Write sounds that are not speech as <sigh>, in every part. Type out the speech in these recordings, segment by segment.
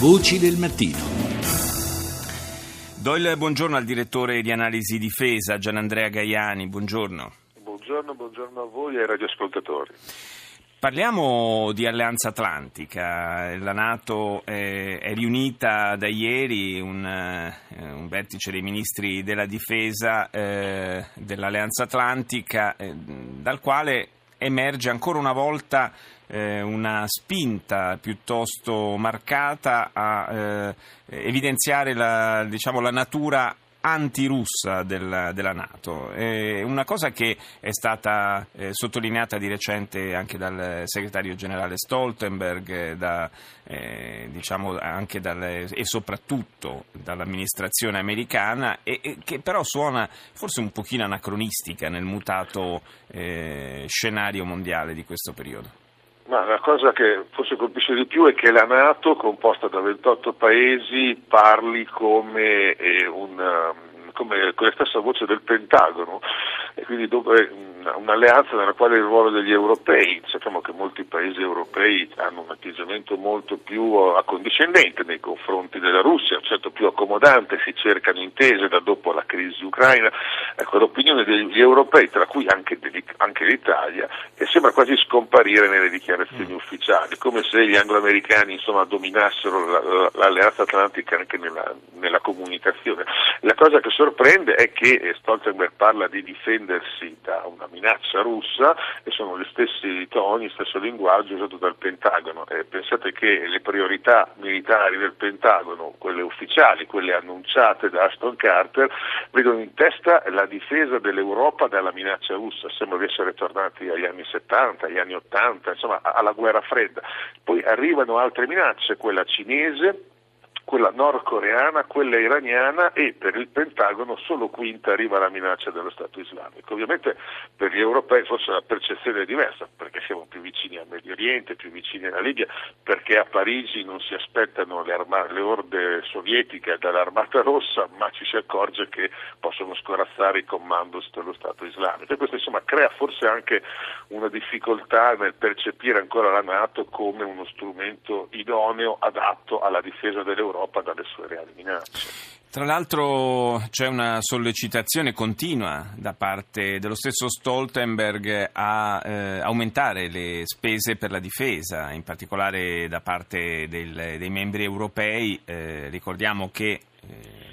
Voci del mattino. Do il buongiorno al direttore di analisi difesa Gianandrea Gaiani, buongiorno. Buongiorno, buongiorno a voi e ai radioascoltatori. Parliamo di Alleanza Atlantica, la Nato è, è riunita da ieri, un, eh, un, vertice dei ministri della difesa eh, dell'Alleanza Atlantica, eh, dal quale emerge ancora una volta eh, una spinta piuttosto marcata a eh, evidenziare la, diciamo, la natura antirussa del, della Nato. È una cosa che è stata eh, sottolineata di recente anche dal segretario generale Stoltenberg da, eh, diciamo anche dal, e soprattutto dall'amministrazione americana e, e, che però suona forse un pochino anacronistica nel mutato eh, scenario mondiale di questo periodo. Ma la cosa che forse colpisce di più è che la Nato, composta da 28 paesi, parli come, eh, una, come con la stessa voce del Pentagono. E quindi dove un'alleanza nella quale il ruolo degli europei, sappiamo che molti paesi europei hanno un atteggiamento molto più accondiscendente nei confronti della Russia, certo più accomodante, si cercano intese da dopo la crisi ucraina, ecco l'opinione degli europei, tra cui anche, anche l'Italia, sembra quasi scomparire nelle dichiarazioni mm. ufficiali, come se gli angloamericani insomma, dominassero l'alleanza atlantica anche nella, nella comunicazione. La cosa che sorprende è che Stoltenberg parla di difendersi da una minaccia russa e sono gli stessi toni, stesso linguaggio usato dal Pentagono. Eh, pensate che le priorità militari del Pentagono, quelle ufficiali, quelle annunciate da Aston Carter, vedono in testa la difesa dell'Europa dalla minaccia russa. Sembra di essere tornati agli anni 70, agli anni 80, insomma alla guerra fredda. Poi arrivano altre minacce, quella cinese, quella nordcoreana, quella iraniana e per il Pentagono solo quinta arriva la minaccia dello Stato islamico. Ovviamente per gli europei forse la percezione è diversa perché siamo più vicini al Medio Oriente, più vicini alla Libia, perché a Parigi non si aspettano le, arma- le orde sovietiche dall'Armata Rossa, ma ci si accorge che possono scorazzare i commandos dello Stato islamico. E questo insomma crea forse anche una difficoltà nel percepire ancora la Nato come uno strumento idoneo, adatto alla difesa dell'Europa l'Europa dalle sue reali minacce. Tra l'altro c'è una sollecitazione continua da parte dello stesso Stoltenberg a eh, aumentare le spese per la difesa, in particolare da parte del, dei membri europei. Eh, ricordiamo che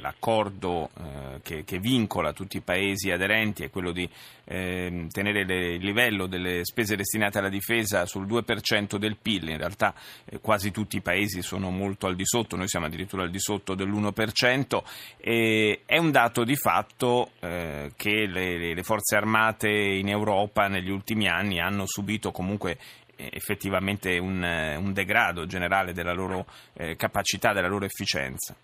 l'accordo eh, che, che, vincola tutti i paesi aderenti è quello di eh, tenere le, il livello delle spese destinate alla difesa sul 2% del PIL, in realtà eh, quasi tutti i paesi sono molto al di sotto, noi siamo addirittura al di sotto dell'1%, e è un dato di fatto eh, che le, le forze armate in Europa negli ultimi anni hanno subito comunque effettivamente un, un, degrado generale della loro eh, capacità, della loro efficienza.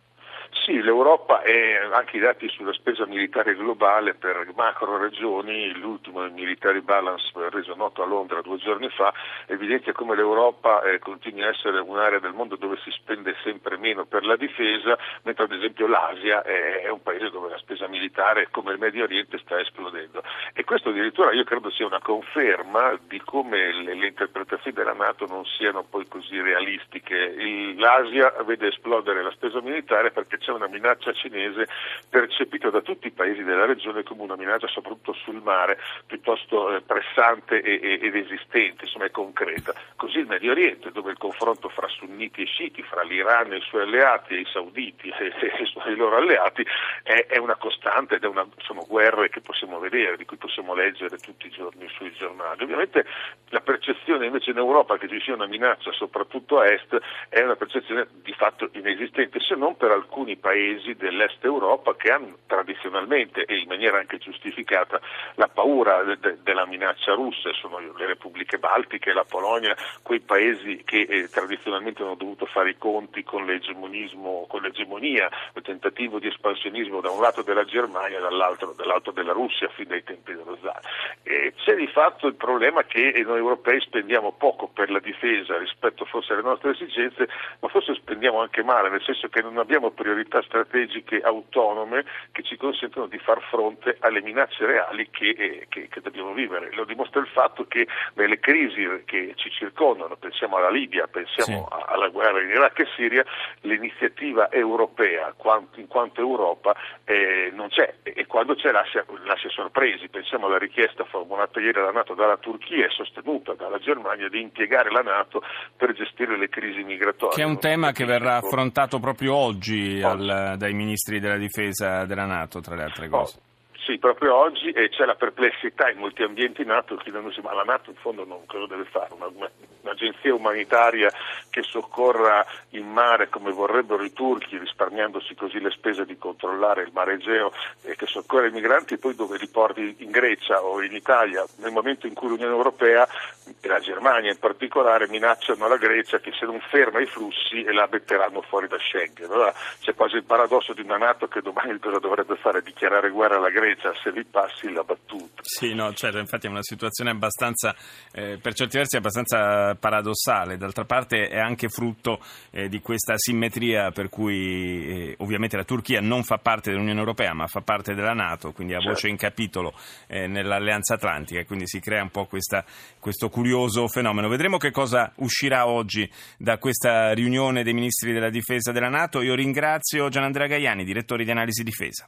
Sì, l'Europa e anche i dati sulla spesa militare globale per macro regioni, l'ultimo il Military Balance reso noto a Londra due giorni fa, evidenzia come l'Europa eh, continui a essere un'area del mondo dove si spende sempre meno per la difesa, mentre ad esempio l'Asia è, è un paese dove la spesa militare come il Medio Oriente sta esplodendo. E questo addirittura io credo sia una conferma di come le, le interpretazioni della Nato non siano poi così realistiche. Il, L'Asia vede esplodere la spesa militare perché c'è una minaccia cinese percepita da tutti i paesi della regione come una minaccia soprattutto sul mare piuttosto eh, pressante ed esistente, insomma è concreta. Così il Medio Oriente, dove il confronto fra sunniti e sciiti, fra l'Iran e i suoi alleati e i sauditi <laughs> e, e i loro alleati è, è, una costante ed è una, sono guerre che possiamo vedere, di cui possiamo leggere tutti i giorni sui giornali. Ovviamente la percezione invece in Europa che ci sia una minaccia soprattutto a est è una percezione di fatto inesistente, se non per alcuni paesi dell'est Europa che hanno tradizionalmente e in maniera anche giustificata la paura de- de- della minaccia russa, sono le repubbliche baltiche, la Polonia, quei paesi che eh, tradizionalmente hanno dovuto fare i conti con, con l'egemonia, il tentativo di espansionismo da un lato della Germania e dall'altro, dall'altro della Russia fin dai tempi dello zar. E c'è di fatto il problema che noi europei spendiamo poco per la difesa rispetto forse alle nostre esigenze, ma forse spendiamo anche male, nel senso che non abbiamo priorità strategiche autonome che ci consentono di far fronte alle minacce reali che, eh, che, che dobbiamo vivere. Lo dimostra il fatto che nelle crisi che ci circondano, pensiamo alla Libia, pensiamo sì. alla guerra in Iraq e Siria, l'iniziativa europea in quanto Europa eh, non c'è e quando c'è lascia, lascia sorpresi. Pensiamo alla richiesta formulata ieri dalla Nato dalla Turchia e sostenuta dalla Germania di impiegare la Nato per gestire le crisi migratorie. Che è un tema che verrà affrontato proprio oggi. Al, dai ministri della difesa della Nato, tra le altre cose. Oh. Sì, proprio oggi e c'è la perplessità in molti ambienti NATO chiedendosi ma la NATO in fondo non cosa deve fare? Una, una, un'agenzia umanitaria che soccorra in mare come vorrebbero i turchi risparmiandosi così le spese di controllare il mare Egeo e che soccorre i migranti poi dove li porti in Grecia o in Italia nel momento in cui l'Unione Europea e la Germania in particolare minacciano la Grecia che se non ferma i flussi la metteranno fuori da Schengen. Allora c'è quasi il paradosso di una NATO che domani <laughs> cosa dovrebbe fare? Dichiarare guerra alla Grecia se li passi la battuta. Sì, no, certo, infatti è una situazione abbastanza, eh, per certi versi abbastanza paradossale, d'altra parte è anche frutto eh, di questa simmetria per cui eh, ovviamente la Turchia non fa parte dell'Unione Europea ma fa parte della Nato, quindi ha certo. voce in capitolo eh, nell'Alleanza Atlantica e quindi si crea un po' questa, questo curioso fenomeno. Vedremo che cosa uscirà oggi da questa riunione dei ministri della difesa della Nato. Io ringrazio Gianandrea Gaiani, direttore di analisi difesa.